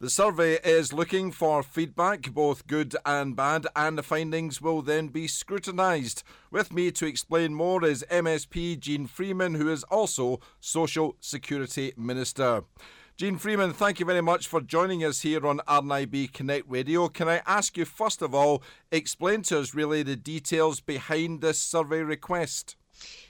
The survey is looking for feedback, both good and bad, and the findings will then be scrutinised. With me to explain more is MSP Jeane Freeman, who is also Social Security Minister. Jeane Freeman, thank you very much for joining us here on RNIB Connect Radio. Can I ask you, first of all, explain to us really the details behind this survey request?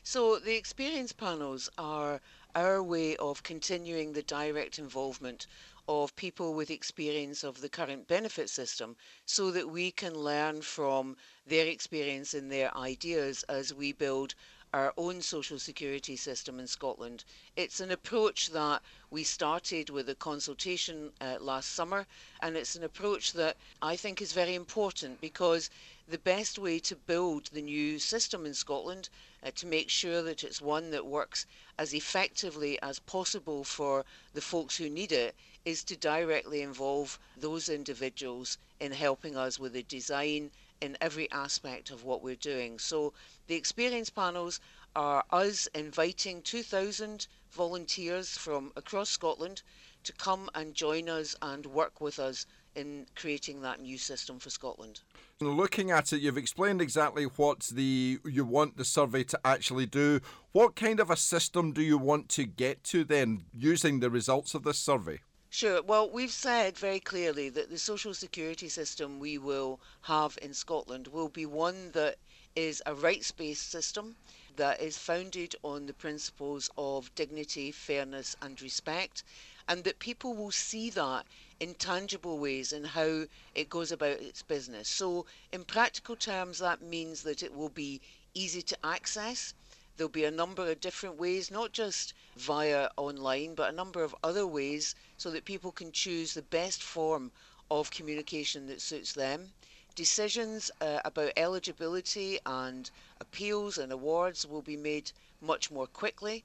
So, the experience panels are our way of continuing the direct involvement of people with experience of the current benefit system so that we can learn from their experience and their ideas as we build our own social security system in Scotland. It's an approach that we started with a consultation uh, last summer, and it's an approach that I think is very important because the best way to build the new system in Scotland uh, to make sure that it's one that works as effectively as possible for the folks who need it is to directly involve those individuals in helping us with the design in every aspect of what we're doing. So the experience panels are us inviting 2,000 volunteers from across Scotland to come and join us and work with us in creating that new system for Scotland. Looking at it, you've explained exactly what the you want the survey to actually do. What kind of a system do you want to get to then using the results of this survey? Sure. Well, we've said very clearly that the social security system we will have in Scotland will be one that is a rights based system that is founded on the principles of dignity, fairness, and respect, and that people will see that in tangible ways in how it goes about its business. So, in practical terms, that means that it will be easy to access There'll be a number of different ways, not just via online, but a number of other ways so that people can choose the best form of communication that suits them. Decisions uh, about eligibility and appeals and awards will be made much more quickly.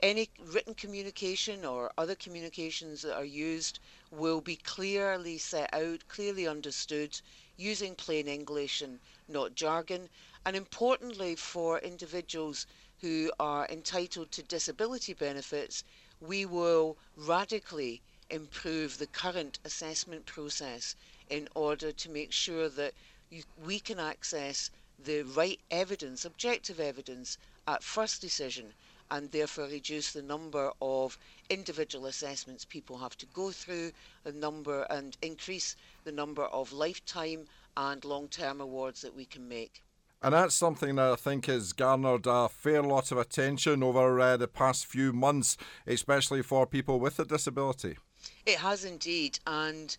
Any written communication or other communications that are used will be clearly set out, clearly understood, using plain English and not jargon. And importantly, for individuals who are entitled to disability benefits, we will radically improve the current assessment process in order to make sure that you, we can access the right evidence, objective evidence, at first decision and therefore reduce the number of individual assessments people have to go through, a number and increase the number of lifetime and long term awards that we can make. And that's something that I think has garnered a fair lot of attention over uh, the past few months, especially for people with a disability. It has indeed. And,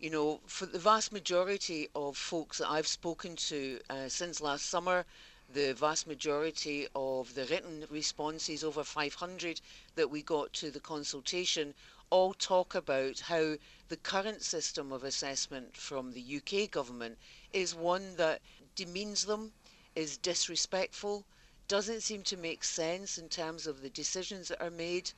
you know, for the vast majority of folks that I've spoken to uh, since last summer, the vast majority of the written responses, over 500 that we got to the consultation, all talk about how the current system of assessment from the UK government is one that demeans them, is disrespectful, doesn't seem to make sense in terms of the decisions that are made,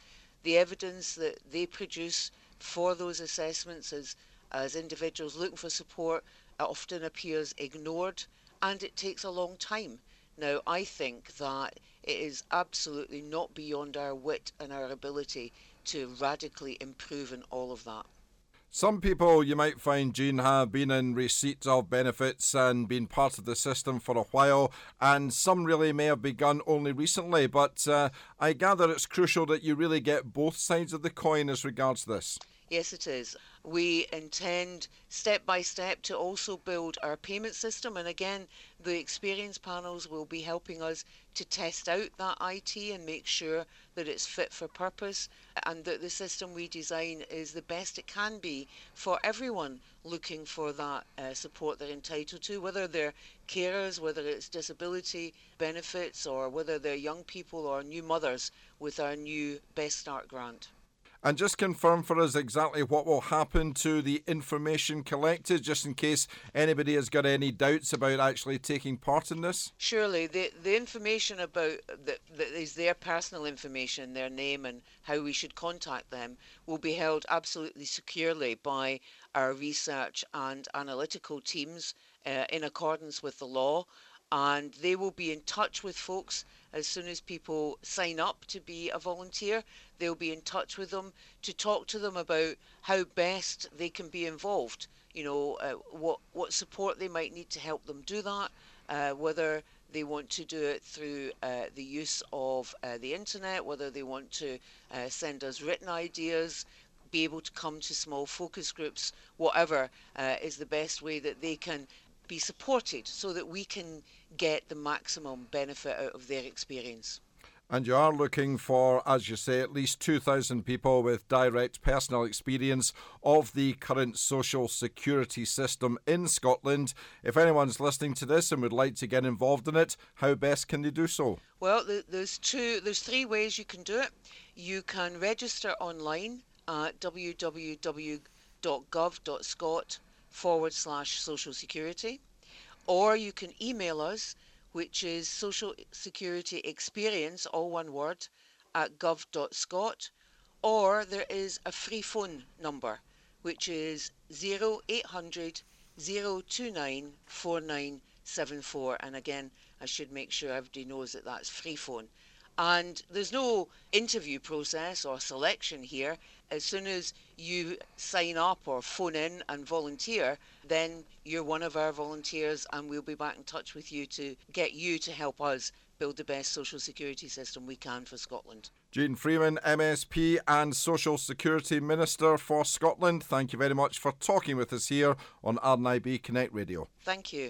the evidence that they produce for those assessments as, as individuals looking for support often appears ignored and it takes a long time. Now, I think that it is absolutely not beyond our wit and our ability to radically improve in all of that. Some people you might find, Jeane, have been in receipt of benefits and been part of the system for a while, and some really may have begun only recently. But uh, I gather it's crucial that you really get both sides of the coin as regards this. Yes, it is. We intend step by step to also build our payment system. And again, the experience panels will be helping us to test out that IT and make sure that it's fit for purpose and that the system we design is the best it can be for everyone looking for that uh, support they're entitled to, whether they're carers, whether it's disability benefits, or whether they're young people or new mothers with our new Best Start grant. And just confirm for us exactly what will happen to the information collected, just in case anybody has got any doubts about actually taking part in this. Surely, the the information about that, that is their personal information, their name, and how we should contact them, will be held absolutely securely by our research and analytical teams uh, in accordance with the law and they will be in touch with folks as soon as people sign up to be a volunteer. They'll be in touch with them to talk to them about how best they can be involved. You know, uh, what what support they might need to help them do that. Uh, whether they want to do it through uh, the use of uh, the internet, whether they want to uh, send us written ideas, be able to come to small focus groups, whatever uh, is the best way that they can be supported so that we can get the maximum benefit out of their experience. And you are looking for, as you say, at least 2,000 people with direct personal experience of the current social security system in Scotland. If anyone's listening to this and would like to get involved in it, how best can they do so? Well, there's two, there's three ways you can do it. You can register online at www.gov.scot forward slash social security, or you can email us which is Social Security Experience, all one word, at gov.scot, or there is a free phone number, which is 0800 029 4974. And again, I should make sure everybody knows that that's free phone. And there's no interview process or selection here. As soon as you sign up or phone in and volunteer, then you're one of our volunteers, and we'll be back in touch with you to get you to help us build the best social security system we can for Scotland. Jeane Freeman, MSP and Social Security Minister for Scotland, thank you very much for talking with us here on RNIB Connect Radio. Thank you.